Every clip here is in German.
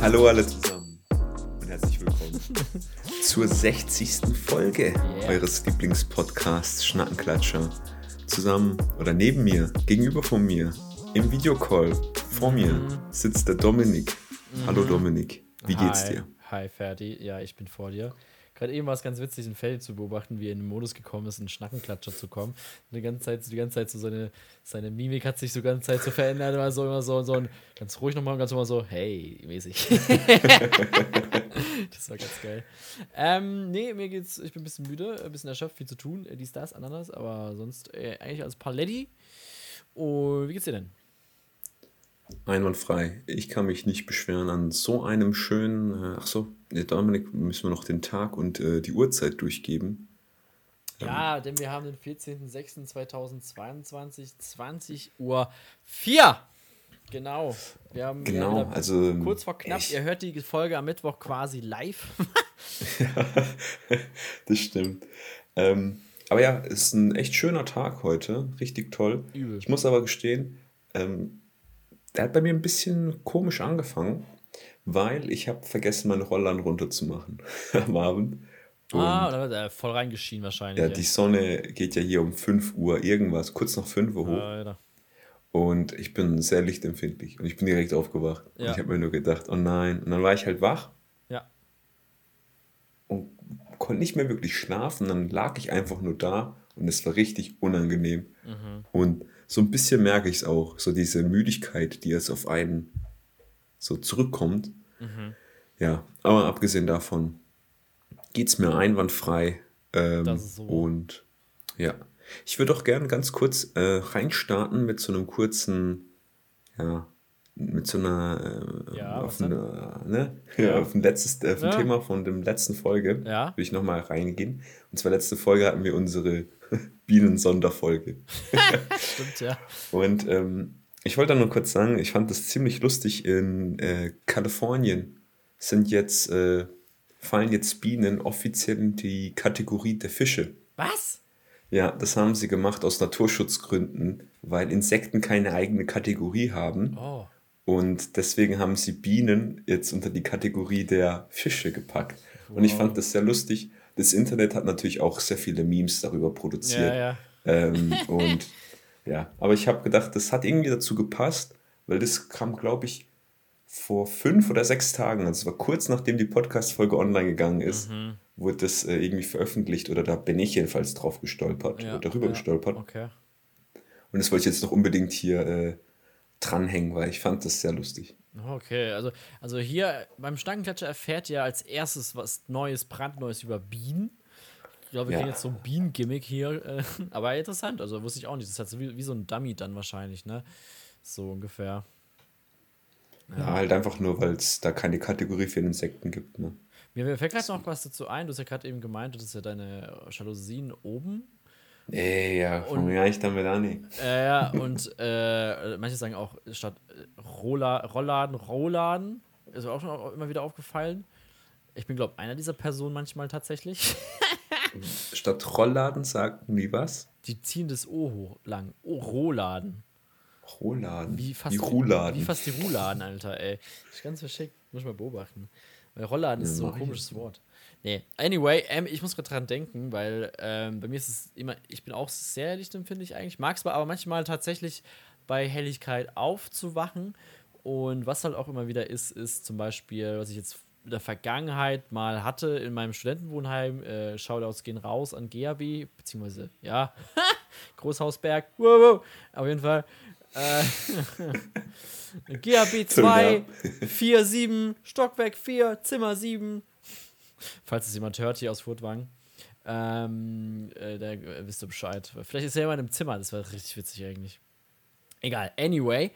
Hallo alle zusammen und herzlich willkommen zur 60. Folge Yeah. eures Lieblingspodcasts Schnackenklatscher. Zusammen oder neben mir, gegenüber von mir, im Videocall vor mir sitzt der Dominik. Hallo Dominik, wie geht's Mhm. Hi. dir? Hi, Ferdi. Ja, ich bin vor dir. Gerade eben war es ganz witzig, den Ferdi zu beobachten, wie er in den Modus gekommen ist, einen Schnackenklatscher zu kommen. Und die ganze Zeit, die ganze Zeit so seine, seine Mimik hat sich so die ganze Zeit so verändert. Immer so, immer so, so ein, ganz ruhig nochmal und ganz immer so, hey, mäßig. das war ganz geil. Ähm, nee, mir geht's, ich bin ein bisschen müde, ein bisschen erschöpft, viel zu tun, äh, dies, das, Ananas, aber sonst äh, eigentlich alles Paletti. Und wie geht's dir denn? Einwandfrei. Ich kann mich nicht beschweren an so einem schönen. Äh, ach so, Dominik, müssen wir noch den Tag und äh, die Uhrzeit durchgeben. Ja, denn wir haben den 14.06.2022, 20 Uhr 4. Genau. Wir haben Genau, also, kurz vor knapp. ich- Ihr hört die Folge am Mittwoch quasi live. das stimmt. Ähm, aber ja, es ist ein echt schöner Tag heute. Richtig toll. Übel. Ich muss aber gestehen, ähm, der hat bei mir ein bisschen komisch angefangen, weil ich habe vergessen, meine Rollern runterzumachen am Abend. Und ah, da wird er voll reingeschienen wahrscheinlich. ja, ey. die Sonne geht ja hier um 5 Uhr irgendwas, kurz nach 5 Uhr hoch. Alter. Und ich bin sehr lichtempfindlich. Und ich bin direkt aufgewacht. Und Ja. ich habe mir nur gedacht, oh nein. Und dann war ich halt wach Ja. und konnte nicht mehr wirklich schlafen. Dann lag ich einfach nur da und es war richtig unangenehm. Mhm. Und so ein bisschen merke ich es auch, so diese Müdigkeit, die jetzt auf einen so zurückkommt. Mhm. Ja, aber abgesehen davon geht es mir einwandfrei. Ähm, so. Und ja, ich würde auch gerne ganz kurz äh, reinstarten mit so einem kurzen, ja, mit so einer, äh, Ja, auf, eine, ne? ja. Auf ein letztes auf ein. Thema von dem letzten Folge Ja. würde ich nochmal reingehen. Und zwar letzte Folge hatten wir unsere Bienen-Sonderfolge. Stimmt, ja. Und ähm, ich wollte nur kurz sagen, ich fand das ziemlich lustig. In äh, Kalifornien sind jetzt, äh, fallen jetzt Bienen offiziell in die Kategorie der Fische. Was? Ja, das haben sie gemacht aus Naturschutzgründen, weil Insekten keine eigene Kategorie haben. Oh. Und deswegen haben sie Bienen jetzt unter die Kategorie der Fische gepackt. Und ich Wow. fand das sehr lustig. Das Internet hat natürlich auch sehr viele Memes darüber produziert. Ja, ja. Ähm, und ja, aber ich habe gedacht, das hat irgendwie dazu gepasst, weil das kam, glaube ich, vor fünf oder sechs Tagen, also es war kurz nachdem die Podcast-Folge online gegangen ist, Mhm. wurde das äh, irgendwie veröffentlicht oder da bin ich jedenfalls drauf gestolpert ja. oder darüber ja. gestolpert. Okay. Und das wollte ich jetzt noch unbedingt hier äh, dranhängen, weil ich fand das sehr lustig. Okay, also, also hier beim Stangenklatscher erfährt ihr als erstes was Neues, brandneues über Bienen. Ich glaube, wir Ja. kriegen jetzt so ein Bienen-Gimmick hier. Äh, aber interessant, also wusste ich auch nicht. Das ist halt so wie, wie so ein Dummy dann wahrscheinlich, ne? So ungefähr. Ja, halt einfach nur, weil es da keine Kategorie für Insekten gibt. Ne? Mir fällt gerade noch was dazu ein. Du hast ja gerade eben gemeint, das ist ja deine Jalousien oben. Ey, ja, Und- fangen wir eigentlich damit an. Äh, ja, und äh, manche sagen auch statt äh, Rollladen, Rollladen. Ist mir auch schon auch immer wieder aufgefallen. Ich bin, glaube einer dieser Personen manchmal tatsächlich. Statt Rollladen sagten die was? Die ziehen das O hoch lang. O Rohladen. Rohladen. Wie fast die- Ruhladen. Wie fast die Rohladen, Alter, ey. Das ist ganz verschickt. Muss ich mal beobachten. Weil Rollladen ist so ein mach ich komisches Wort. Nee, anyway, ähm, ich muss gerade dran denken, weil ähm, bei mir ist es immer, ich bin auch sehr lichtempfindlich eigentlich, mag es aber manchmal tatsächlich bei Helligkeit aufzuwachen. Und was halt auch immer wieder ist, ist zum Beispiel, was ich jetzt in der Vergangenheit mal hatte in meinem Studentenwohnheim, äh, Shoutouts gehen raus an GAB, beziehungsweise, ja, Großhausberg, wow, wow, auf jeden Fall. Äh, GAB 2, 4, 7, Stockwerk 4, Zimmer 7. Falls es jemand hört hier aus Furtwangen. Ähm, äh, da äh, wisst ihr Bescheid. Vielleicht ist er jemand im Zimmer, das wäre richtig witzig eigentlich. Egal, anyway.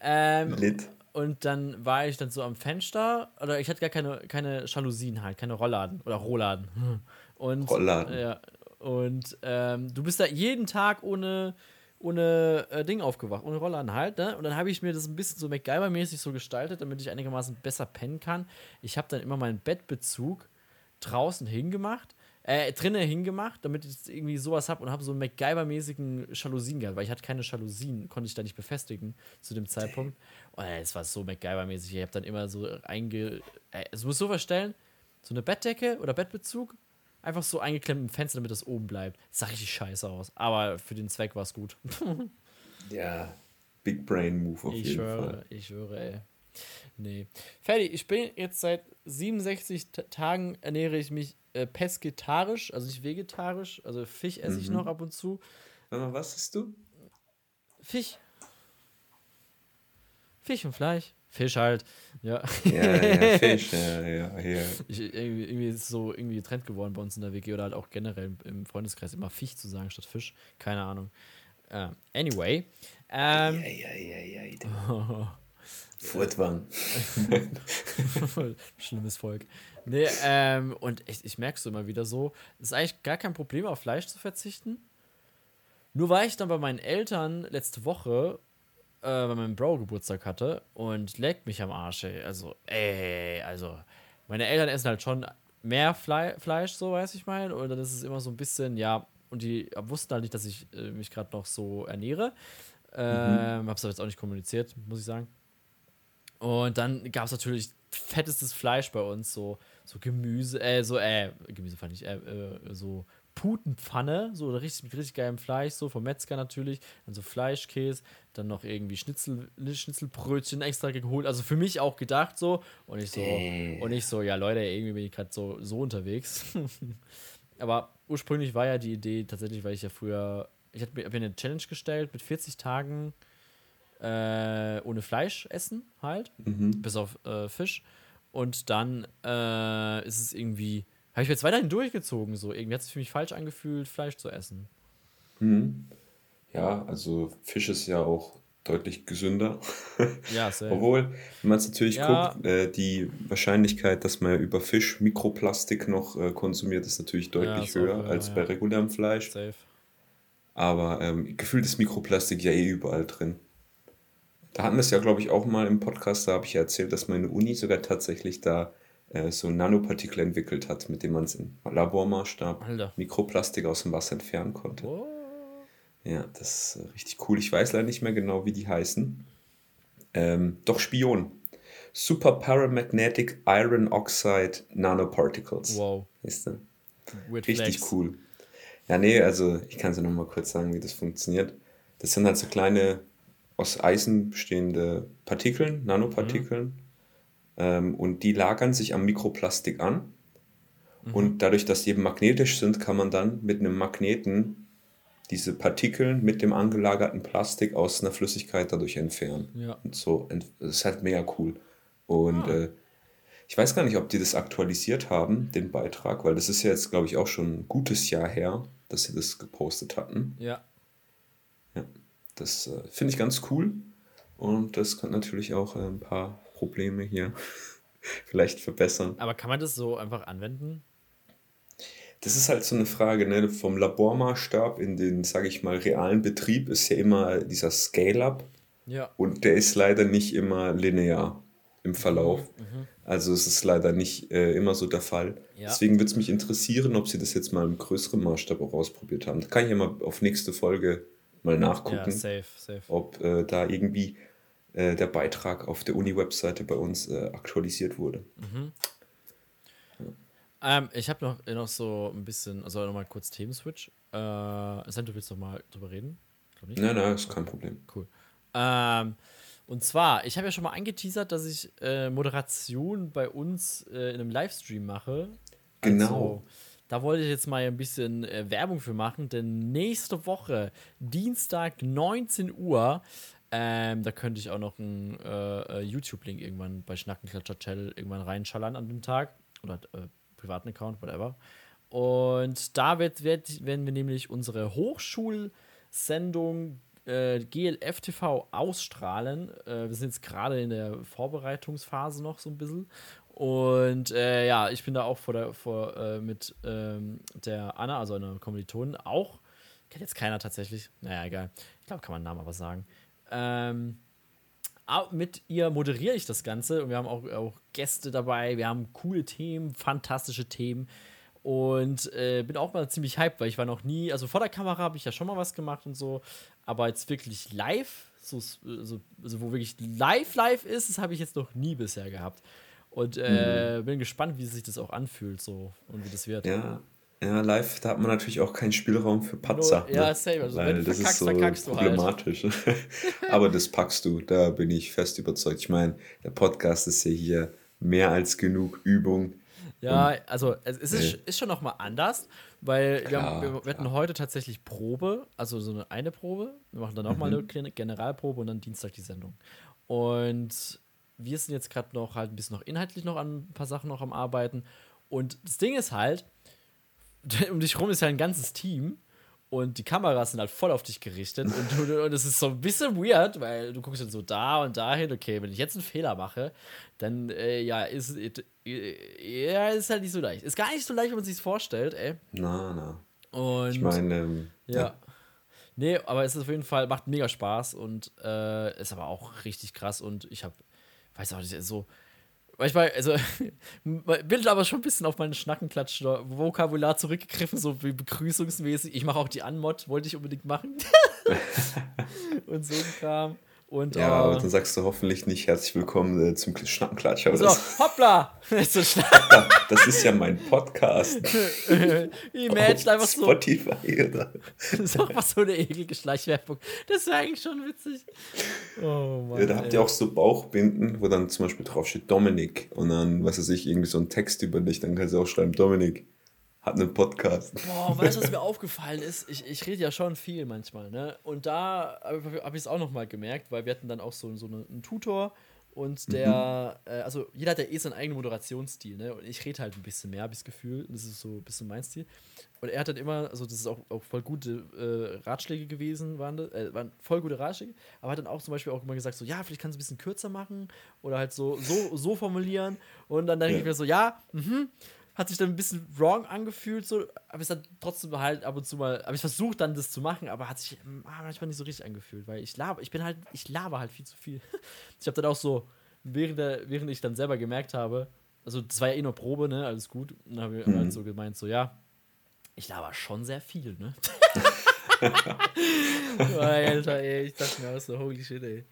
Ähm, Lit. und dann war ich dann so am Fenster, oder ich hatte gar keine, keine Jalousien halt, keine Rollladen oder Rohladen. Und, Rollladen. Ja, und ähm, du bist da jeden Tag ohne, ohne äh, Ding aufgewacht, ohne Rollladen halt, ne? Und dann habe ich mir das ein bisschen so MacGyver-mäßig so gestaltet, damit ich einigermaßen besser pennen kann. Ich habe dann immer meinen Bettbezug draußen hingemacht, äh, drinnen hingemacht, damit ich irgendwie sowas habe und habe so einen MacGyver-mäßigen Jalousien gehabt, weil ich hatte keine Jalousien, konnte ich da nicht befestigen zu dem Zeitpunkt. Und äh, es war so MacGyver-mäßig. Ich habe dann immer so einge. Äh, es muss so verstellen, so eine Bettdecke oder Bettbezug, einfach so eingeklemmt im Fenster, damit das oben bleibt. Das sah richtig scheiße aus. Aber für den Zweck war es gut. ja, Big Brain Move auf ich jeden schwöre, Fall. Ich schwöre, ey. Nee. Fertig, ich bin jetzt seit 67 Ta- Tagen ernähre ich mich äh, pesketarisch, also nicht vegetarisch. Also Fisch esse ich Mhm. noch ab und zu. Mal, was ist du? Fisch. Fisch und Fleisch. Fisch halt. Ja. Ja, ja, Fisch, ja, ja, ja. Ich, irgendwie, irgendwie ist es so irgendwie Trend geworden bei uns in der WG oder halt auch generell im, Freundeskreis immer Fisch zu sagen statt Fisch. Keine Ahnung. Äh, anyway. Ähm, Ja, ja, ja, ja. Furtwang. Schlimmes Volk. Nee, ähm, und ich, ich merke es immer wieder so, es ist eigentlich gar kein Problem, auf Fleisch zu verzichten. Nur war ich dann bei meinen Eltern letzte Woche, äh, weil mein Bro Geburtstag hatte und leckt mich am Arsch, ey. Also, ey, also, meine Eltern essen halt schon mehr Fle Fleisch, so weiß ich mal. Und dann ist es immer so ein bisschen, ja, und die wussten halt nicht, dass ich äh, mich gerade noch so ernähre. Ähm, Hab's aber jetzt auch nicht kommuniziert, muss ich sagen. Und dann gab es natürlich fettestes Fleisch bei uns, so, so Gemüse, äh, so, äh, Gemüse fand ich, äh, äh, so Putenpfanne, so richtig mit richtig geilem Fleisch, so vom Metzger natürlich, dann so Fleischkäse, dann noch irgendwie Schnitzel, Schnitzelbrötchen extra geholt, also für mich auch gedacht so und ich so Äh. und ich so, ja Leute, irgendwie bin ich gerade so so unterwegs. Aber ursprünglich war ja die Idee tatsächlich, weil ich ja früher, ich habe mir hab mir eine Challenge gestellt mit 40 Tagen äh, ohne Fleisch essen halt, Mhm. bis auf äh, Fisch. Und dann äh, ist es irgendwie, habe ich jetzt weiterhin durchgezogen. So irgendwie hat es für mich falsch angefühlt, Fleisch zu essen. Mhm. Ja, also Fisch ist ja auch deutlich gesünder. Ja, sehr. Obwohl, wenn man es natürlich Ja. guckt, äh, die Wahrscheinlichkeit, dass man über Fisch Mikroplastik noch äh, konsumiert, ist natürlich deutlich auch höher als bei ja. regulärem Fleisch. Safe. Aber ähm, gefühlt ist Mikroplastik ja eh überall drin. Da hatten wir es ja, glaube ich, auch mal im Podcast, da habe ich ja erzählt, dass meine Uni sogar tatsächlich da äh, so Nanopartikel entwickelt hat, mit denen man es im Labormaßstab Alter. Mikroplastik aus dem Wasser entfernen konnte. Oh. Ja, das ist äh, richtig cool. Ich weiß leider nicht mehr genau, wie die heißen. Ähm, doch Spion. Super Paramagnetic Iron Oxide Nanoparticles. Wow. Weißt du? Weird Richtig Flex. cool. Ja, nee, also ich kann es ja nochmal kurz sagen, wie das funktioniert. Das sind halt so kleine aus Eisen bestehende Partikeln, Nanopartikeln. Ähm, und die lagern sich am Mikroplastik an. Und dadurch, dass die eben magnetisch sind, kann man dann mit einem Magneten diese Partikeln mit dem angelagerten Plastik aus einer Flüssigkeit dadurch entfernen. Ja. Und so, das ist halt mega cool. Und Ah. äh, ich weiß gar nicht, ob die das aktualisiert haben, den Beitrag, weil das ist ja jetzt, glaube ich, auch schon ein gutes Jahr her, dass sie das gepostet hatten. Ja. Das äh, finde ich ganz cool. Und das kann natürlich auch äh, ein paar Probleme hier vielleicht verbessern. Aber kann man das so einfach anwenden? Das ist halt so eine Frage, ne? Vom Labormaßstab in den, sage ich mal, realen Betrieb ist ja immer dieser Scale-up Ja. und der ist leider nicht immer linear im Verlauf. Also es ist leider nicht äh, immer so der Fall. Ja. Deswegen würde es mich interessieren, ob sie das jetzt mal im größeren Maßstab auch ausprobiert haben. Da kann ich ja mal auf nächste Folge mal Ja, nachgucken, safe, safe. ob äh, da irgendwie äh, der Beitrag auf der Uni-Webseite bei uns äh, aktualisiert wurde. Ähm, ich habe noch, noch so ein bisschen, also nochmal kurz Themenswitch. Äh, Sam, du willst noch mal drüber reden? Glaub nicht. Nein, nein, ist kein Problem. Cool. Ähm, und zwar, ich habe ja schon mal angeteasert, dass ich äh, Moderation bei uns äh, in einem Livestream mache. Genau. Also, da wollte ich jetzt mal ein bisschen äh, Werbung für machen, denn nächste Woche, Dienstag, 19 Uhr, ähm, da könnte ich auch noch einen äh, äh, YouTube-Link irgendwann bei Schnackenklatscher Channel irgendwann reinschallern an dem Tag. Oder äh, privaten Account, whatever. Und da wird, wird, werden wir nämlich unsere Hochschulsendung äh, GLF TV ausstrahlen. Äh, wir sind jetzt gerade in der Vorbereitungsphase noch so ein bisschen. Und äh, ja, ich bin da auch vor der, vor, äh, mit ähm, der Anna, also einer Kommilitonin, auch. Kennt jetzt keiner tatsächlich. Naja, egal. Ich glaube, kann man Namen aber sagen. Ähm, mit ihr moderiere ich das Ganze und wir haben auch, auch Gäste dabei. Wir haben coole Themen, fantastische Themen. Und äh, bin auch mal ziemlich hyped, weil ich war noch nie, also vor der Kamera habe ich ja schon mal was gemacht und so, aber jetzt wirklich live, so, so also wo wirklich live live ist, das habe ich jetzt noch nie bisher gehabt. Und äh, mhm. bin gespannt, wie sich das auch anfühlt so und wie das wird. Ja, ja, live, da hat man natürlich auch keinen Spielraum für Patzer. No, ja, ne? same. Also, Weil wenn du das ist so verkackst du halt. problematisch. Halt. Aber das packst du, da bin ich fest überzeugt. Ich meine, der Podcast ist ja hier mehr als genug Übung. Ja, also es ist, äh, ist schon noch mal anders, weil klar, wir, haben, wir, wir hatten heute tatsächlich Probe, also so eine, eine Probe. Wir machen dann auch mhm. mal eine Generalprobe und dann Dienstag die Sendung. Und wir sind jetzt gerade noch halt ein bisschen noch inhaltlich noch an ein paar Sachen noch am Arbeiten. Und das Ding ist halt, um dich rum ist ja ein ganzes Team und die Kameras sind halt voll auf dich gerichtet und, und es ist so ein bisschen weird, weil du guckst dann so da und dahin, okay, wenn ich jetzt einen Fehler mache, dann äh, ja, ist, äh, ja, ist halt nicht so leicht. Ist gar nicht so leicht, wie man sich vorstellt, ey. Na, na. Und ich meine, ähm, ja. ja. Nee, aber es ist auf jeden Fall, macht mega Spaß und äh, ist aber auch richtig krass und ich habe, weiß auch nicht, so, manchmal, also, bin aber schon ein bisschen auf meine Schnackenklatsch-Vokabular zurückgegriffen, so wie begrüßungsmäßig. Ich mache auch die Anmod, wollte ich unbedingt machen. und so ein Kram. Und, ja, aber dann sagst du hoffentlich nicht herzlich willkommen äh, zum Schnackenklatscher. So, hoppla! so das ist ja mein Podcast. Imagine einfach so. Spotify oder? das ist auch was so eine eklige Schleichwerbung. Das ist eigentlich schon witzig. Oh Mann, ja, da habt ihr auch so Bauchbinden, wo dann zum Beispiel drauf steht Dominik und dann, was weiß ich, irgendwie so ein Text über dich, dann kannst du auch schreiben Dominik hat einen Podcast. Boah, weißt du, was mir aufgefallen ist? Ich, ich rede ja schon viel manchmal, ne? Und da habe ich es auch nochmal gemerkt, weil wir hatten dann auch so, so einen Tutor und der, mhm. äh, also jeder hat ja eh seinen eigenen Moderationsstil, ne? Und ich rede halt ein bisschen mehr, habe ich das Gefühl. Das ist so ein bisschen mein Stil. Und er hat dann immer, also das ist auch, auch voll gute äh, Ratschläge gewesen, waren, das, äh, waren voll gute Ratschläge, aber hat dann auch zum Beispiel auch immer gesagt, so, ja, vielleicht kannst du ein bisschen kürzer machen oder halt so, so, so formulieren. Und dann denke ja. ich mir so, ja, mhm hat sich dann ein bisschen wrong angefühlt, so, aber es dann trotzdem halt ab und zu mal, aber ich versuche dann das zu machen, aber hat sich ah, manchmal nicht so richtig angefühlt, weil ich laber, ich bin halt, ich laber halt viel zu viel. ich habe dann auch so, während, der, während ich dann selber gemerkt habe, also das war ja eh nur Probe, ne, alles gut, und dann habe ich mhm. halt so gemeint, so, ja, ich laber schon sehr viel, ne. Alter, ey, ich dachte mir auch so, holy shit, ey.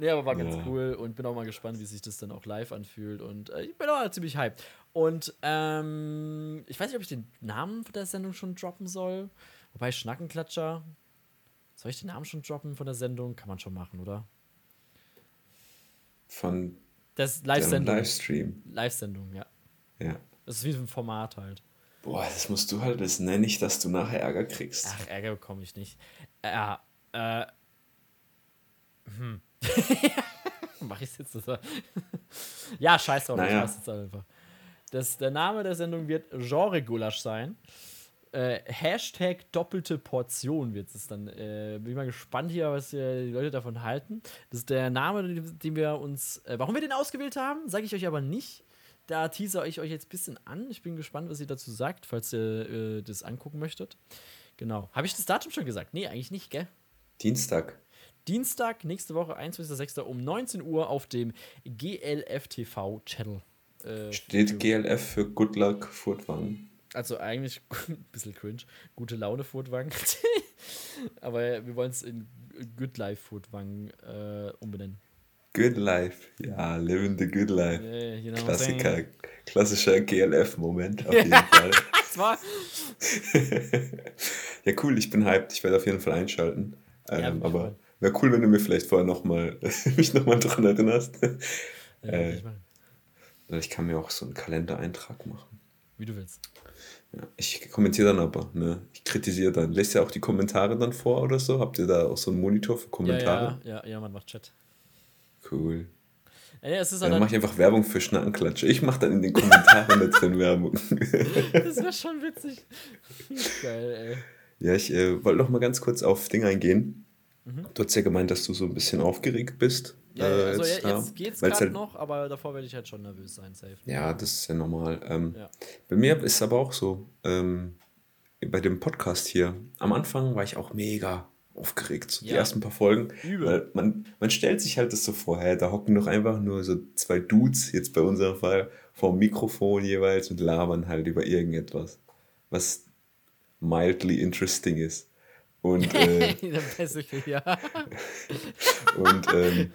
Nee, aber war ganz ja. cool und bin auch mal gespannt, wie sich das dann auch live anfühlt. Und äh, ich bin auch ziemlich hyped. Und ähm, ich weiß nicht, ob ich den Namen der Sendung schon droppen soll. Wobei Schnackenklatscher. Soll ich den Namen schon droppen von der Sendung? Kann man schon machen, oder? Von das Live-Sendung. Livestream. Live-Sendung, ja. Ja. Das ist wie so ein Format halt. Boah, das musst du halt wissen, ne? Nicht, dass du nachher Ärger kriegst. Ach, Ärger bekomme ich nicht. Ja, äh, hm. Mach ich jetzt so? ja, scheiß drauf, naja. ich mach's jetzt einfach. Das, der Name der Sendung wird Genre-Gulasch sein. Äh, Hashtag doppelte Portion wird es dann. Äh, bin mal gespannt hier, was äh, die Leute davon halten. Das ist der Name, den wir uns. Äh, warum wir den ausgewählt haben, sage ich euch aber nicht. Da teaser ich euch jetzt ein bisschen an. Ich bin gespannt, was ihr dazu sagt, falls ihr äh, das angucken möchtet. Genau. Habe ich das Datum schon gesagt? Nee, eigentlich nicht, gell? Dienstag. Dienstag, nächste Woche, 21.06. um 19 Uhr auf dem GLF TV Channel. Äh, Steht GLF für Good Luck Furtwang. Also eigentlich ein bisschen cringe. Gute Laune Furtwang. Aber wir wollen es in Good Life Furtwang äh, umbenennen. Good Life, ja, living the good life. Yeah, you know Klassiker, klassischer GLF-Moment auf jeden Fall. war ja, cool, ich bin hyped. Ich werde auf jeden Fall einschalten. Ähm, ja, aber Wäre cool, wenn du mir vielleicht vorher noch mal, mich nochmal dran erinnerst. Ja, äh, ich, ich kann mir auch so einen Kalendereintrag machen. Wie du willst. Ja, ich kommentiere dann aber, ne? Ich kritisiere dann. Lässt ja auch die Kommentare dann vor oder so? Habt ihr da auch so einen Monitor für Kommentare? Ja, ja, ja, ja man macht Chat. Cool. Ja, es ist dann mache ich einfach Werbung für Schnackenklatsche. Ich mache dann in den Kommentaren da drin Werbung. das wäre schon witzig. Geil, ey. Ja, ich äh, wollte noch mal ganz kurz auf Ding eingehen. Mhm. Du hast ja gemeint, dass du so ein bisschen aufgeregt bist. Ja, äh, also jetzt, ja, jetzt geht's gerade halt, noch, aber davor werde ich halt schon nervös sein, safe. Ja, das ist ja normal. Ähm, ja. Bei mir ist es aber auch so, ähm, bei dem Podcast hier, am Anfang war ich auch mega aufgeregt, so die Ja. ersten paar Folgen. Übel. Weil man, man stellt sich halt das so vor, hä, da hocken doch einfach nur so zwei Dudes, jetzt bei unserem Fall, vor dem Mikrofon jeweils und labern halt über irgendetwas, was mildly interesting ist. Und, äh, und ähm,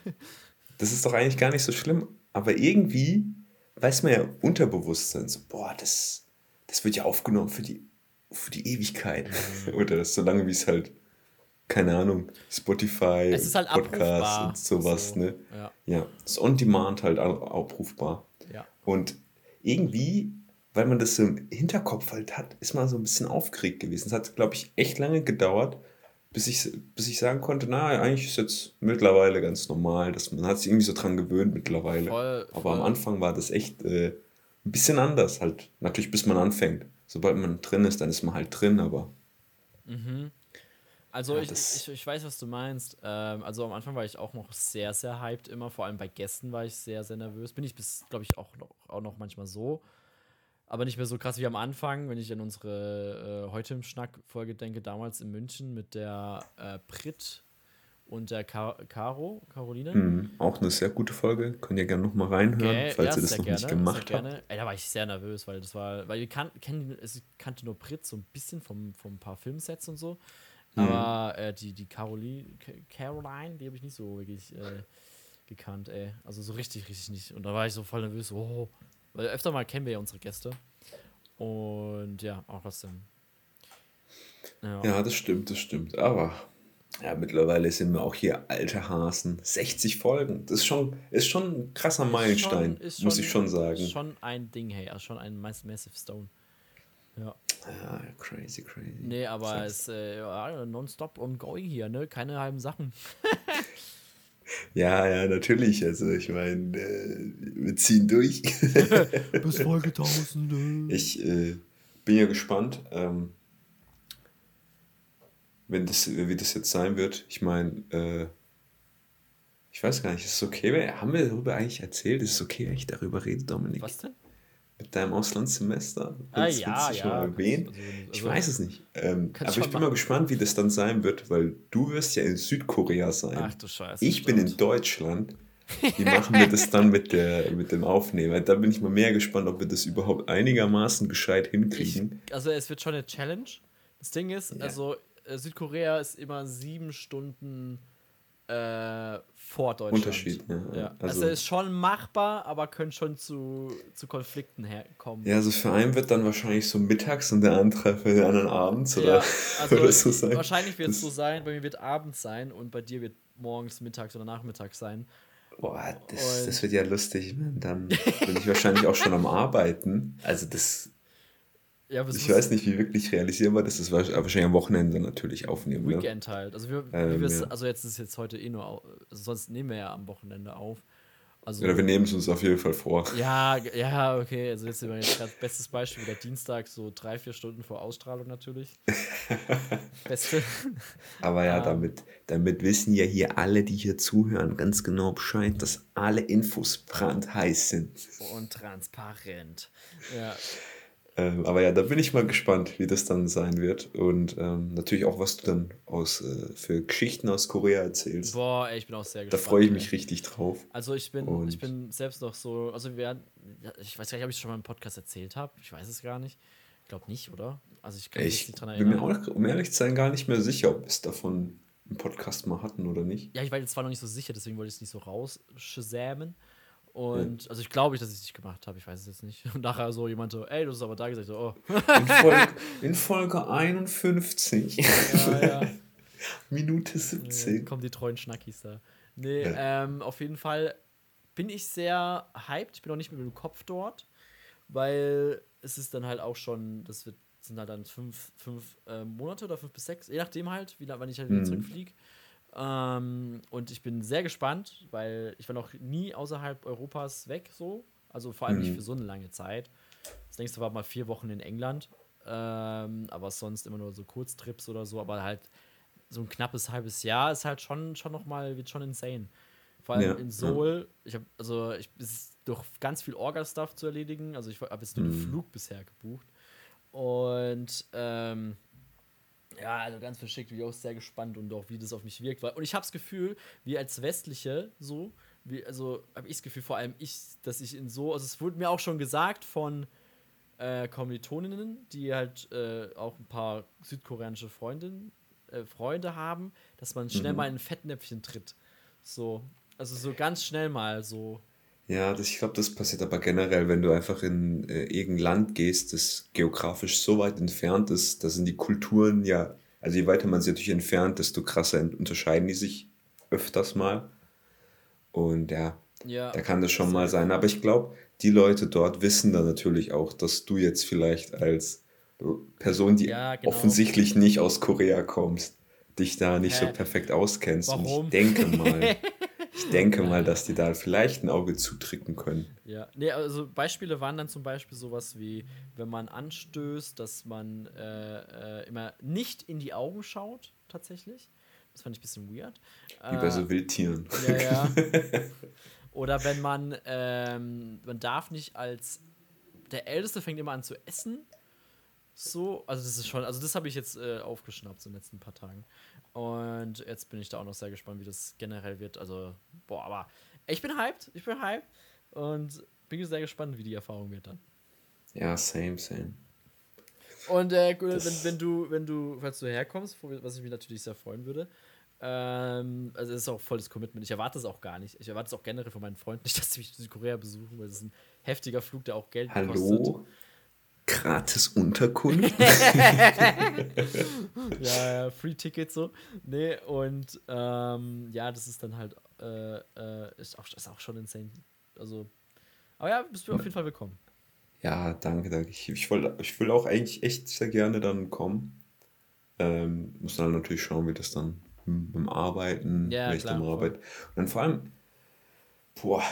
das ist doch eigentlich gar nicht so schlimm. Aber irgendwie weiß man ja unterbewusst dann so, boah, das, das wird ja aufgenommen für die, für die Ewigkeit. Mhm. Oder solange wie es halt, keine Ahnung, Spotify, Es halt Podcasts und sowas, So, ne? Ja, Ja, ist on demand halt abrufbar. ja. Und irgendwie, weil man das so im Hinterkopf halt hat, ist man so ein bisschen aufgeregt gewesen. Es hat, glaube ich, echt lange gedauert, bis ich, bis ich sagen konnte, na, eigentlich ist jetzt mittlerweile ganz normal. Dass man hat sich irgendwie so dran gewöhnt mittlerweile. Voll, Aber am. Anfang war das echt äh, ein bisschen anders halt. Natürlich, bis man anfängt. Sobald man drin ist, dann ist man halt drin, aber Also Ja, ich, ich, ich weiß, was du meinst. Ähm, also am Anfang war ich auch noch sehr, sehr hyped immer. Vor allem bei Gästen war ich sehr, sehr nervös. Bin ich bis, glaube ich, auch noch, auch noch manchmal so. Aber nicht mehr so krass wie am Anfang, wenn ich an unsere äh, heute im Schnack-Folge denke, damals in München mit der äh, Brit und der Ka Caro, Caroline. mh, auch eine sehr gute Folge. Könnt ihr gerne nochmal reinhören, Gell? falls Ja, ihr das noch gerne, nicht gemacht habt. Ey, da war ich sehr nervös, weil das war, weil wir kan kennen, es kannte nur Brit so ein bisschen vom, vom paar Filmsets und so. Mhm. Aber äh, die, die Caroline, Caroline, die habe ich nicht so wirklich äh, gekannt, ey. Also so richtig, richtig nicht. Und da war ich so voll nervös, oh. Weil öfter mal kennen wir ja unsere Gäste. Und ja, auch trotzdem. Ja. Ja, das stimmt, das stimmt. Aber ja, mittlerweile sind wir auch hier alte Hasen. 60 Folgen. Das ist schon, ist schon ein krasser Meilenstein, Ist muss ich schon sagen. Ist schon ein Ding, hey. Also schon ein Mass- Massive Stone. Ja. Ja, crazy, crazy. Nee, aber es ist äh, ja, nonstop ongoing hier, ne? Keine halben Sachen. Ja, ja, natürlich. Also ich meine, äh, wir ziehen durch. Bis Folge 1000. ich äh, bin ja gespannt, ähm, wenn das, wie das jetzt sein wird. Ich meine, äh, ich weiß gar nicht, ist es okay, haben wir darüber eigentlich erzählt? Ist es okay, wenn ich darüber rede, Dominik? Was denn? Mit deinem Auslandssemester? Ah, ja, willst du schon ja, mal erwähnen? also- ich also- weiß es nicht. Ähm, aber ich bin mal machen. gespannt, wie das dann sein wird, weil du wirst ja in Südkorea sein. Ach du Scheiße. ich bin in stimmt. Deutschland. Wie machen wir das dann mit, der, mit dem Aufnehmen? Da bin ich mal mehr gespannt, ob wir das überhaupt einigermaßen gescheit Ich, hinkriegen. also es wird schon eine Challenge. Das Ding ist, Ja. also äh, Südkorea ist immer sieben Stunden äh, vor Deutschland. Unterschied, ja. Ja. Also- Also, ist schon machbar, aber könnte schon zu, zu Konflikten herkommen. Ja, also für einen wird dann wahrscheinlich so mittags und der andere für den anderen abends oder, Ja, also oder so sein. wahrscheinlich wird es so sein, bei mir wird abends sein und bei dir wird morgens, mittags oder nachmittags sein. Boah, das, das wird ja lustig. Dann bin ich wahrscheinlich auch schon am Arbeiten. Also das, Ja, es ich weiß nicht, wie wirklich realisierbar das ist. Wahrsch- Wahrscheinlich am Wochenende natürlich aufnehmen. Ne? Weekend halt. Also, wir, Ähm, ja. also jetzt ist jetzt heute eh nur, also sonst nehmen wir ja am Wochenende auf. Also, Oder wir nehmen es uns auf jeden Fall vor. ja, ja, okay. Also jetzt sind wir jetzt gerade bestes Beispiel wieder Dienstag, so drei, vier Stunden vor Ausstrahlung natürlich. Beste. Aber ja, Ähm. damit, damit wissen ja hier alle, die hier zuhören, ganz genau Bescheid, dass alle Infos brandheiß sind. Und transparent. Ja. Ähm, aber ja, da bin ich mal gespannt, wie das dann sein wird. Und ähm, natürlich auch, was du dann aus, äh, für Geschichten aus Korea erzählst. Boah, ey, ich bin auch sehr da gespannt. freue ich ey. mich richtig drauf. Also ich bin, Und- ich bin selbst noch so, also wir, ich weiß gar nicht, ob ich es schon mal im Podcast erzählt habe. Ich weiß es gar nicht. Ich glaube nicht, oder? Also ich kann mich Ich nicht dran bin mir erinnern. auch, um ehrlich zu sein, gar nicht mehr sicher, ob wir es davon im Podcast mal hatten oder nicht. Ja, ich war jetzt zwar noch nicht so sicher, deswegen wollte ich es nicht so rausschämen. Und also ich glaube, dass ich es nicht gemacht habe, ich weiß es jetzt nicht. Und nachher so jemand so, ey, du hast aber da gesagt, so, oh. In Folge, in Folge 51, Ja, ja. Minute Äh, 17. kommen die treuen Schnackis da. Nee, Ja. ähm, auf jeden Fall bin ich sehr hyped. Ich bin auch nicht mit dem Kopf dort, weil es ist dann halt auch schon, das wird, sind halt dann fünf, fünf äh, Monate oder fünf bis sechs, je nachdem halt, wie, wann ich halt wieder Mhm. zurückfliege. Ähm, und ich bin sehr gespannt, weil ich war noch nie außerhalb Europas weg, so. Also vor allem nicht Mhm. für so eine lange Zeit. Das nächste war mal vier Wochen in England. Ähm, aber sonst immer nur so Kurztrips oder so. Aber halt so ein knappes halbes Jahr ist halt schon, schon noch mal, wird schon insane. Vor allem Ja, in ja. Seoul, ich habe, also ich ist durch ganz viel Orga-Stuff zu erledigen. Also ich habe jetzt nur den Mhm. Flug bisher gebucht. Und ähm, Ja, also ganz verschickt, bin ich auch sehr gespannt und auch wie das auf mich wirkt. Und ich habe das Gefühl, wir als Westliche so, wie, also habe ich das Gefühl, vor allem ich, dass ich in so, also es wurde mir auch schon gesagt von äh, Kommilitoninnen, die halt äh, auch ein paar südkoreanische Freundinnen, äh, Freunde haben, dass man schnell mhm. mal in ein Fettnäpfchen tritt. So, also so ganz schnell mal so. Ja, das, ich glaube, das passiert aber generell, wenn du einfach in äh, irgendein Land gehst, das geografisch so weit entfernt ist, da sind die Kulturen ja, also je weiter man sich natürlich entfernt, desto krasser unterscheiden die sich öfters mal. Und ja, ja da kann das schon mal sein. Aber ich glaube, die Leute dort wissen dann natürlich auch, dass du jetzt vielleicht als Person, die ja, genau. offensichtlich nicht aus Korea kommst, dich da nicht Hä? so perfekt auskennst. Warum? Und ich denke mal, ich denke mal, dass die da vielleicht ein Auge zutricken können. Ja, nee, also Beispiele waren dann zum Beispiel sowas wie, wenn man anstößt, dass man äh, äh, immer nicht in die Augen schaut, tatsächlich. Das fand ich ein bisschen weird. Wie bei so äh, Wildtieren. Ja, ja. Oder wenn man, ähm, man darf nicht als, der Älteste fängt immer an zu essen. So, also das ist schon, also das habe ich jetzt äh, aufgeschnappt so in den letzten paar Tagen. Und jetzt bin ich da auch noch sehr gespannt, wie das generell wird. Also, boah, aber ich bin hyped, ich bin hyped und bin sehr gespannt, wie die Erfahrung wird dann. Ja, same, same. Und äh, wenn, wenn du, wenn du, falls du herkommst, was ich mich natürlich sehr freuen würde, ähm, also es ist auch volles Commitment. Ich erwarte es auch gar nicht. Ich erwarte es auch generell von meinen Freunden nicht, dass sie mich in Südkorea besuchen, weil es ist ein heftiger Flug, der auch Geld Hallo? kostet. Gratis Unterkunft? ja, Free Ticket so. Nee, und ähm, ja, das ist dann halt äh, äh, ist, auch, ist auch schon insane. Also, aber ja, bist du auf jeden Fall willkommen. Ja, danke, danke. Ich, ich, will, ich will auch eigentlich echt sehr gerne dann kommen. Ähm, muss dann natürlich schauen, wie das dann beim Arbeiten, ja, vielleicht klar, am Arbeit. Und dann vor allem, boah,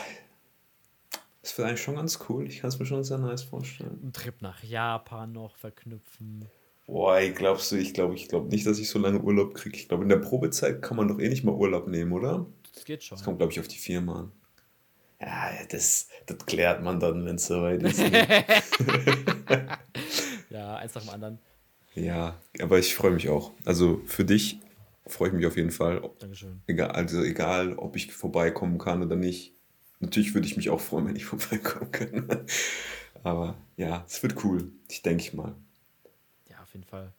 das wäre eigentlich schon ganz cool. Ich kann es mir schon sehr nice vorstellen. Ein Trip nach Japan noch verknüpfen. Boah, ich glaubst du, ich glaube ich glaub nicht, dass ich so lange Urlaub kriege. Ich glaube, in der Probezeit kann man doch eh nicht mal Urlaub nehmen, oder? Das geht schon. Das kommt, glaube ich, auf die Firma an. Ja, das, das klärt man dann, wenn es soweit ist. ja, eins nach dem anderen. Ja, aber ich freue mich auch. Also für dich freue ich mich auf jeden Fall. Dankeschön. Egal, also egal, ob ich vorbeikommen kann oder nicht. Natürlich würde ich mich auch freuen, wenn ich vorbeikommen kann. aber ja, es wird cool. Ich denke mal. Ja, auf jeden Fall.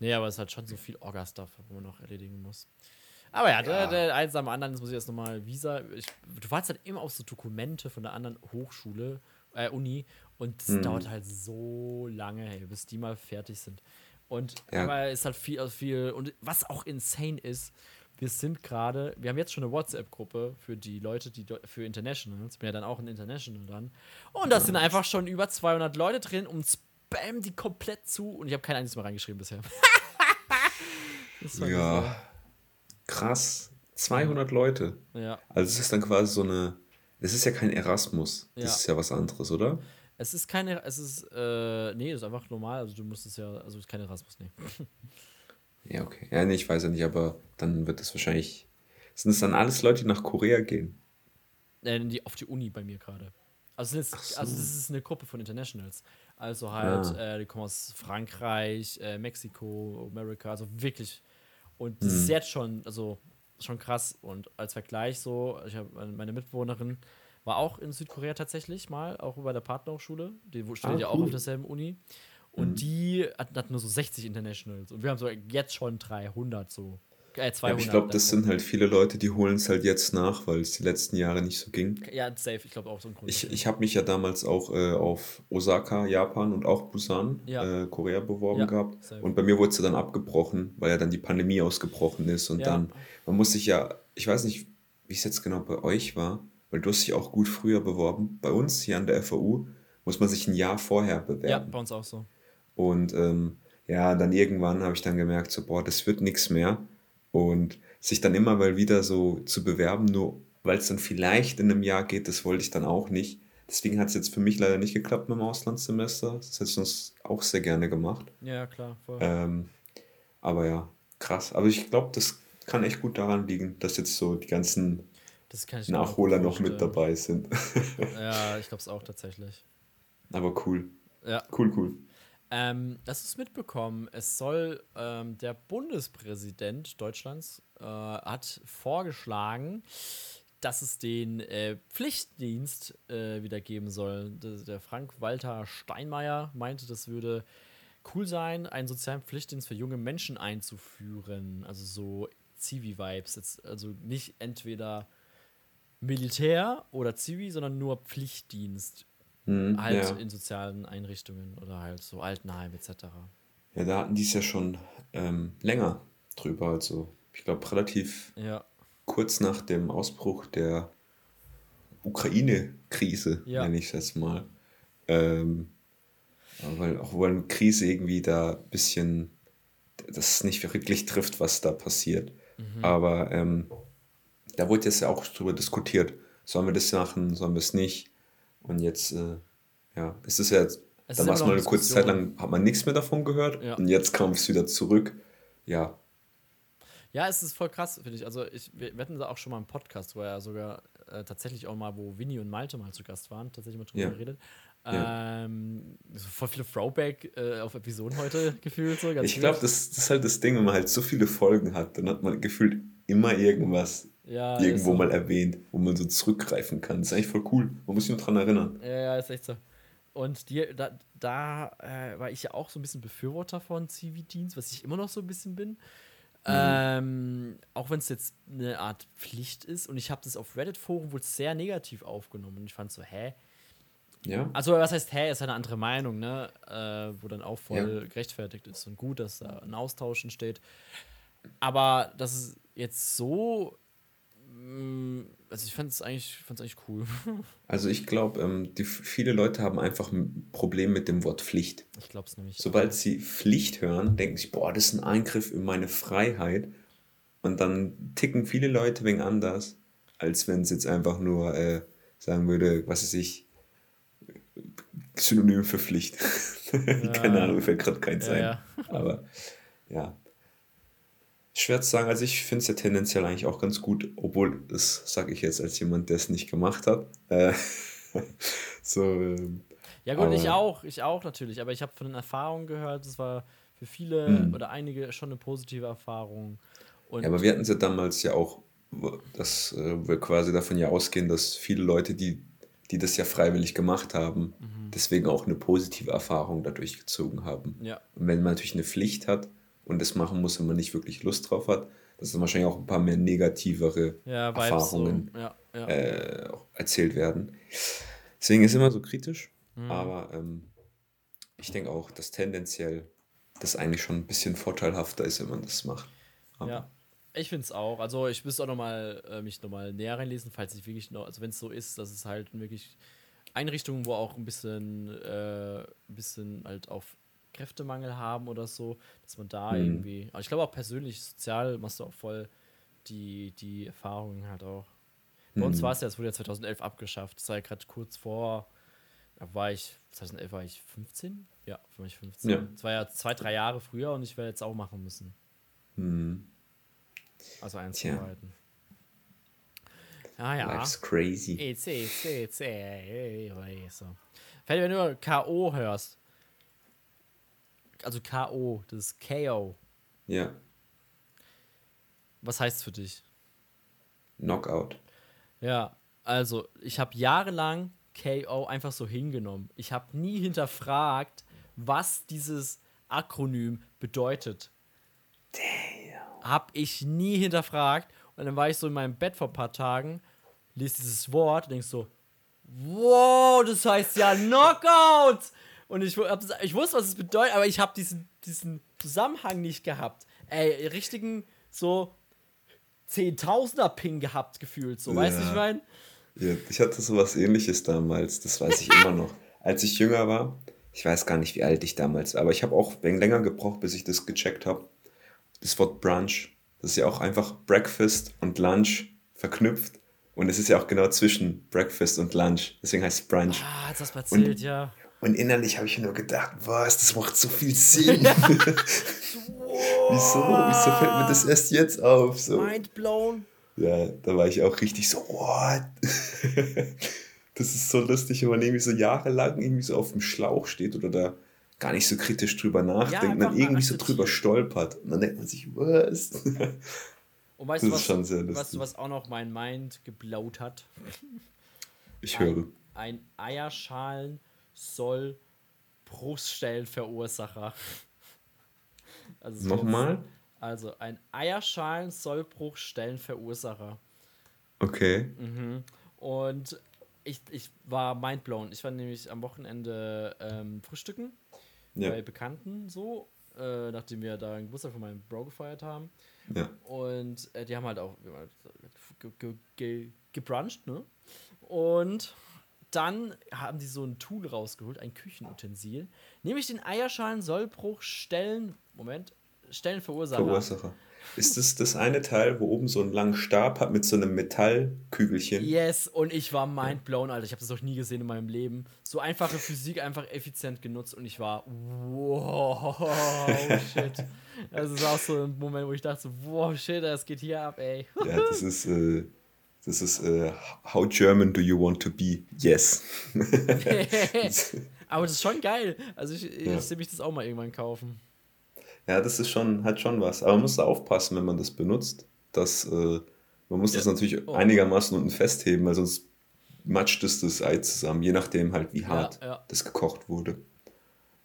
Nee, aber es ist halt schon so viel Orga-Stuff, wo man noch erledigen muss. Aber ja, ja. Der, eins am anderen, jetzt muss ich erst nochmal Visa. Ich, du warst halt immer auf so Dokumente von der anderen Hochschule, äh, Uni, und es hm. dauert halt so lange, hey, bis die mal fertig sind. Und ja. aber ist halt viel, also viel, und was auch insane ist, wir sind gerade, wir haben jetzt schon eine WhatsApp-Gruppe für die Leute, die für Internationals, ich bin ja dann auch ein International dann. Und da sind einfach schon über 200 Leute drin und spam die komplett zu und ich habe kein einziges Mal reingeschrieben bisher. ja, so. krass. 200 Leute. Ja. Also es ist dann quasi so eine, es ist ja kein Erasmus, das ja. ist ja was anderes, oder? Es ist keine, es ist, äh, nee, es ist einfach normal, also du musst es ja, also es ist kein Erasmus, nee. ja, okay. Ja, nee, ich weiß ja nicht, aber dann wird es wahrscheinlich, sind es dann alles Leute, die nach Korea gehen? Äh, die, auf die Uni bei mir gerade. Also, das ist, so. also das ist eine Gruppe von Internationals. Also halt, ah. äh, die kommen aus Frankreich, äh, Mexiko, Amerika, also wirklich. Und das hm. ist jetzt schon, also schon krass. Und als Vergleich so, ich habe meine Mitbewohnerin, war auch in Südkorea tatsächlich mal, auch bei der Partnerhochschule. Die studiert ah, ja auch auf derselben Uni. Und mhm. die hat, hat, nur so 60 Internationals. Und wir haben so jetzt schon 300 so. Äh, 200. Ja, ich glaube, das sind halt viele Leute, die holen es halt jetzt nach, weil es die letzten Jahre nicht so ging. Ja, safe. Ich glaube auch so ein Grund. Ich, ich habe mich ja damals auch äh, auf Osaka, Japan und auch Busan, ja. äh, Korea beworben ja, gehabt. Safe. Und bei mir wurde es ja dann abgebrochen, weil ja dann die Pandemie ausgebrochen ist. Und dann, man muss sich ja, ich weiß nicht, wie es jetzt genau bei euch war, weil du hast dich auch gut früher beworben. Bei uns hier an der FAU muss man sich ein Jahr vorher bewerben. Ja, bei uns auch so. Und ähm, ja, dann irgendwann habe ich dann gemerkt, so, boah, das wird nichts mehr. Und sich dann immer mal wieder so zu bewerben, nur weil es dann vielleicht in einem Jahr geht, das wollte ich dann auch nicht. Deswegen hat es jetzt für mich leider nicht geklappt mit dem Auslandssemester. Das hätte ich uns auch sehr gerne gemacht. Ja, klar. Ähm, aber ja, krass. Aber ich glaube, das kann echt gut daran liegen, dass jetzt so die ganzen Nachholer noch mit dabei sind. ja, ich glaube es auch tatsächlich. Aber cool. Ja. Cool, cool. Ähm, das ist mitbekommen. Es soll ähm, der Bundespräsident Deutschlands äh, hat vorgeschlagen, dass es den äh, Pflichtdienst äh, wieder geben soll. Der, der Frank-Walter Steinmeier meinte, das würde cool sein, einen sozialen Pflichtdienst für junge Menschen einzuführen. Also so Zivi-Vibes. Also nicht entweder Militär oder Zivi, sondern nur Pflichtdienst. Mhm, halt ja. in sozialen Einrichtungen oder halt so Altenheim etc. Ja, da hatten die es ja schon ähm, länger drüber. Also ich glaube relativ ja kurz nach dem Ausbruch der Ukraine-Krise, ja. nenne ich es jetzt mal. Ähm, weil auch weil eine Krise irgendwie da ein bisschen das nicht wirklich trifft, was da passiert. Mhm. Aber ähm, da wurde jetzt ja auch drüber diskutiert. Sollen wir das machen, sollen wir es nicht? Und jetzt, äh, ja, es ist ja jetzt, da war es mal eine kurze Zeit lang, hat man nichts mehr davon gehört ja. und jetzt kam es wieder zurück. Ja, ja, es ist voll krass, finde ich. Also, ich, wir, wir hatten da auch schon mal einen Podcast, wo er sogar äh, tatsächlich auch mal, wo Winnie und Malte mal zu Gast waren, tatsächlich mal drüber ja. geredet. Ja. Ähm, so voll viele Throwback äh, auf Episoden heute gefühlt. So, ich glaube, das, das, ist halt das Ding, wenn man halt so viele Folgen hat, dann hat man gefühlt immer irgendwas ja, irgendwo so. mal erwähnt, wo man so zurückgreifen kann. Das ist eigentlich voll cool. Man muss sich nur dran erinnern. Ja, ja, ist echt so. Und die, da, da äh, war ich ja auch so ein bisschen Befürworter von Zivildienst, was ich immer noch so ein bisschen bin. Mhm. Ähm, auch wenn es jetzt eine Art Pflicht ist. Und ich habe das auf Reddit-Foren wohl sehr negativ aufgenommen. Und ich fand so, hä? Ja. Also, was heißt, hä, ist eine andere Meinung, ne? Äh, wo dann auch voll ja. gerechtfertigt ist und gut, dass da ein Austausch entsteht. Aber das ist jetzt so also ich fand es eigentlich, fand's eigentlich cool. Also ich glaube, ähm, viele Leute haben einfach ein Problem mit dem Wort Pflicht. Ich glaube es nämlich. Sobald sie Pflicht hören, denken sie, boah, das ist ein Eingriff in meine Freiheit. Und dann ticken viele Leute wegen anders, als wenn es jetzt einfach nur äh, sagen würde, was ist ich, Synonym für Pflicht. Ja. Keine Ahnung, mir fällt gerade keins ja, ein. Ja. Aber ja, Schwer zu sagen, also ich finde es ja tendenziell eigentlich auch ganz gut, obwohl das sage ich jetzt als jemand, der es nicht gemacht hat. Äh, so, ähm, ja gut, ich auch, ich auch natürlich, aber ich habe von den Erfahrungen gehört, es war für viele mh. oder einige schon eine positive Erfahrung. Und ja, aber wir hatten es ja damals ja auch, dass äh, wir quasi davon ja ausgehen, dass viele Leute, die, die das ja freiwillig gemacht haben, mhm. deswegen auch eine positive Erfahrung dadurch gezogen haben. Ja. Und wenn man natürlich eine Pflicht hat, und das machen muss, wenn man nicht wirklich Lust drauf hat, dass dann wahrscheinlich auch ein paar mehr negativere ja, Erfahrungen so. ja, ja. Äh, erzählt werden. Deswegen ist es immer so kritisch, mhm. aber ähm, ich denke auch, dass tendenziell das eigentlich schon ein bisschen vorteilhafter ist, wenn man das macht. Aber ja. Ich finde es auch. Also ich müsste auch noch mal, äh, mich nochmal näher reinlesen, falls ich wirklich noch, also wenn es so ist, dass es halt wirklich Einrichtungen, wo auch ein bisschen, äh, ein bisschen halt auf Kräftemangel haben oder so, dass man da mhm. irgendwie, aber ich glaube auch persönlich, sozial machst du auch voll die, die Erfahrungen halt auch. Bei mhm. uns war es ja, es wurde ja 2011 abgeschafft, das war ja gerade kurz vor, da war ich, 2011 war ich 15? Ja, für mich 15. Ja. Das war ja zwei, drei Jahre früher und ich werde jetzt auch machen müssen. Mhm. Also eins zu halten. Ah ja. Life's crazy. It's, it's, it's, so. Wenn du K.O. hörst, also K.O., das ist KO. Ja. Was heißt für dich? Knockout. Ja, also ich habe jahrelang KO einfach so hingenommen. Ich habe nie hinterfragt, was dieses Akronym bedeutet. Damn. Hab ich nie hinterfragt. Und dann war ich so in meinem Bett vor ein paar Tagen, lese dieses Wort und denk so, wow, das heißt ja Knockout. Und ich, ich wusste, was es bedeutet, aber ich habe diesen, diesen Zusammenhang nicht gehabt. Ey, richtigen so Zehntausender-Ping gehabt, gefühlt. So, ja. weißt du, ich meine? Ja, ich hatte sowas ähnliches damals, das weiß ich immer noch. Als ich jünger war, ich weiß gar nicht, wie alt ich damals war, aber ich habe auch länger gebraucht, bis ich das gecheckt habe. Das Wort Brunch, das ist ja auch einfach Breakfast und Lunch verknüpft. Und es ist ja auch genau zwischen Breakfast und Lunch. Deswegen heißt es Brunch. Ah, das erzählt, und, ja. Und innerlich habe ich nur gedacht, was, das macht so viel Sinn. wieso, wieso fällt mir das erst jetzt auf? So. Mind blown. Ja, da war ich auch richtig so, what? das ist so lustig, wenn man irgendwie so jahrelang irgendwie so auf dem Schlauch steht oder da gar nicht so kritisch drüber nachdenkt und dann irgendwie so drüber stolpert. Und dann denkt man sich, was? Und weißt Das du, ist was, schon sehr weißt du, was auch noch mein Mind geblaut hat? Ich höre. Ein, ein Eierschalen soll Bruststellenverursacher. Also Nochmal? Also ein Eierschalen soll Bruchstellenverursacher. Okay. Mhm. Und ich, ich war mindblown. Ich war nämlich am Wochenende ähm, frühstücken Ja. bei Bekannten so, äh, nachdem wir da einen Geburtstag von meinem Bro gefeiert haben. Ja. Und äh, die haben halt auch man sagt, ge ge ge gebruncht, ne? Und dann haben die so ein Tool rausgeholt, ein Küchenutensil. Nämlich den Eierschalen Sollbruch Stellen, Moment, Stellenverursacher. Verursacher. Ist das das eine Teil, wo oben so einen langen Stab hat mit so einem Metallkügelchen? Yes, und ich war mindblown, Alter. Ich habe das noch nie gesehen in meinem Leben. So einfache Physik einfach effizient genutzt und ich war, wow, shit. Also es war auch so ein Moment, wo ich dachte, so, wow, shit, das geht hier ab, ey. Ja, das ist, äh, das ist, äh, how German do you want to be? Yes. Aber das ist schon geil. Also ich, ich Ja. sehe mich das auch mal irgendwann kaufen. Ja, das ist schon, hat schon was. Aber man muss da aufpassen, wenn man das benutzt. Dass, äh, man muss das Ja. natürlich Oh. einigermaßen unten festheben, weil sonst matscht es das Ei zusammen, je nachdem halt, wie hart ja. das gekocht wurde.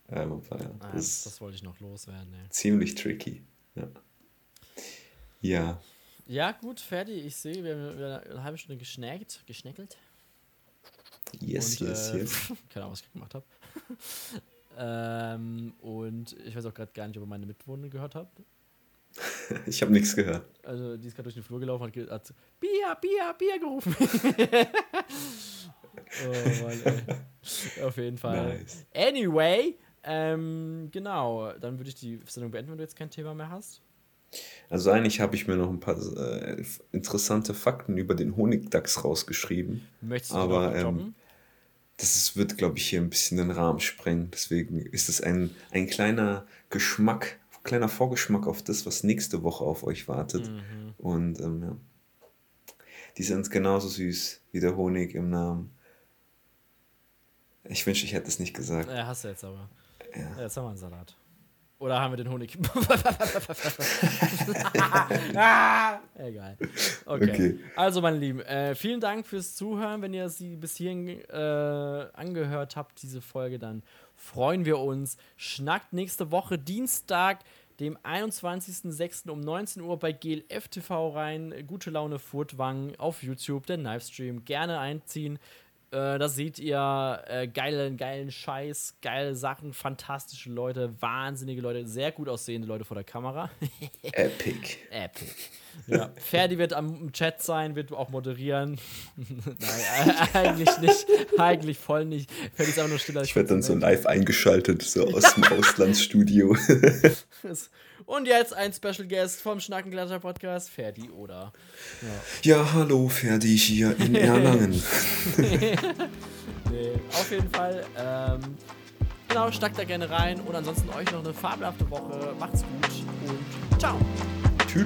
Ähm, aber Ah, das das, das wollte ich noch loswerden, ey. ziemlich tricky. Ja. Ja. Gut, fertig. Ich sehe, wir haben wieder eine halbe Stunde geschnackt, geschneckelt. Yes, Und, yes, äh, yes. Keine Ahnung, was ich gemacht habe. ähm, und ich weiß auch gerade gar nicht, ob ihr meine Mitwohner gehört habt. Ich habe nichts gehört. Also, die ist gerade durch den Flur gelaufen und hat, hat Bier, Bier, Bier gerufen. oh Mann, ey. Auf jeden Fall. Nice. Anyway, ähm, genau, dann würde ich die Sendung beenden, wenn du jetzt kein Thema mehr hast. Also eigentlich habe ich mir noch ein paar äh, interessante Fakten über den Honigdachs rausgeschrieben. Möchtest du Aber, ähm? Das ist, wird, glaube ich, hier ein bisschen den Rahmen sprengen. Deswegen ist es ein, ein kleiner Geschmack, kleiner Vorgeschmack auf das, was nächste Woche auf euch wartet. Mhm. Und ähm, ja. Die sind genauso süß wie der Honig im Namen. Ich wünschte, ich hätte es nicht gesagt. Ja, hast du jetzt aber. Ja. Ja, jetzt haben wir einen Salat. Oder haben wir den Honig? ah, egal. Okay. Okay. Also, meine Lieben, äh, vielen Dank fürs Zuhören. Wenn ihr sie bis hierhin äh, angehört habt, diese Folge, dann freuen wir uns. Schnackt nächste Woche Dienstag, dem 21.06. um 19 Uhr bei GLF TV rein. Gute Laune Furtwang auf YouTube, der Livestream. Gerne einziehen. Äh, da seht ihr äh, geilen, geilen Scheiß, geile Sachen, fantastische Leute, wahnsinnige Leute, sehr gut aussehende Leute vor der Kamera. Epic. Epic. Ja, Ferdi wird am Chat sein, wird auch moderieren. Nein, äh, eigentlich nicht. Eigentlich voll nicht. Ferdi ist einfach nur stiller. Ich werde dann so live eingeschaltet, so aus dem Auslandsstudio. Und jetzt ein Special Guest vom Schnackenklatscher Podcast, Ferdi oder. Ja, hallo, Ferdi hier in Erlangen. Nee, auf jeden Fall. Ähm, genau, stackt da gerne rein. Und ansonsten euch noch eine fabelhafte Woche. Macht's gut und ciao. Tschüss.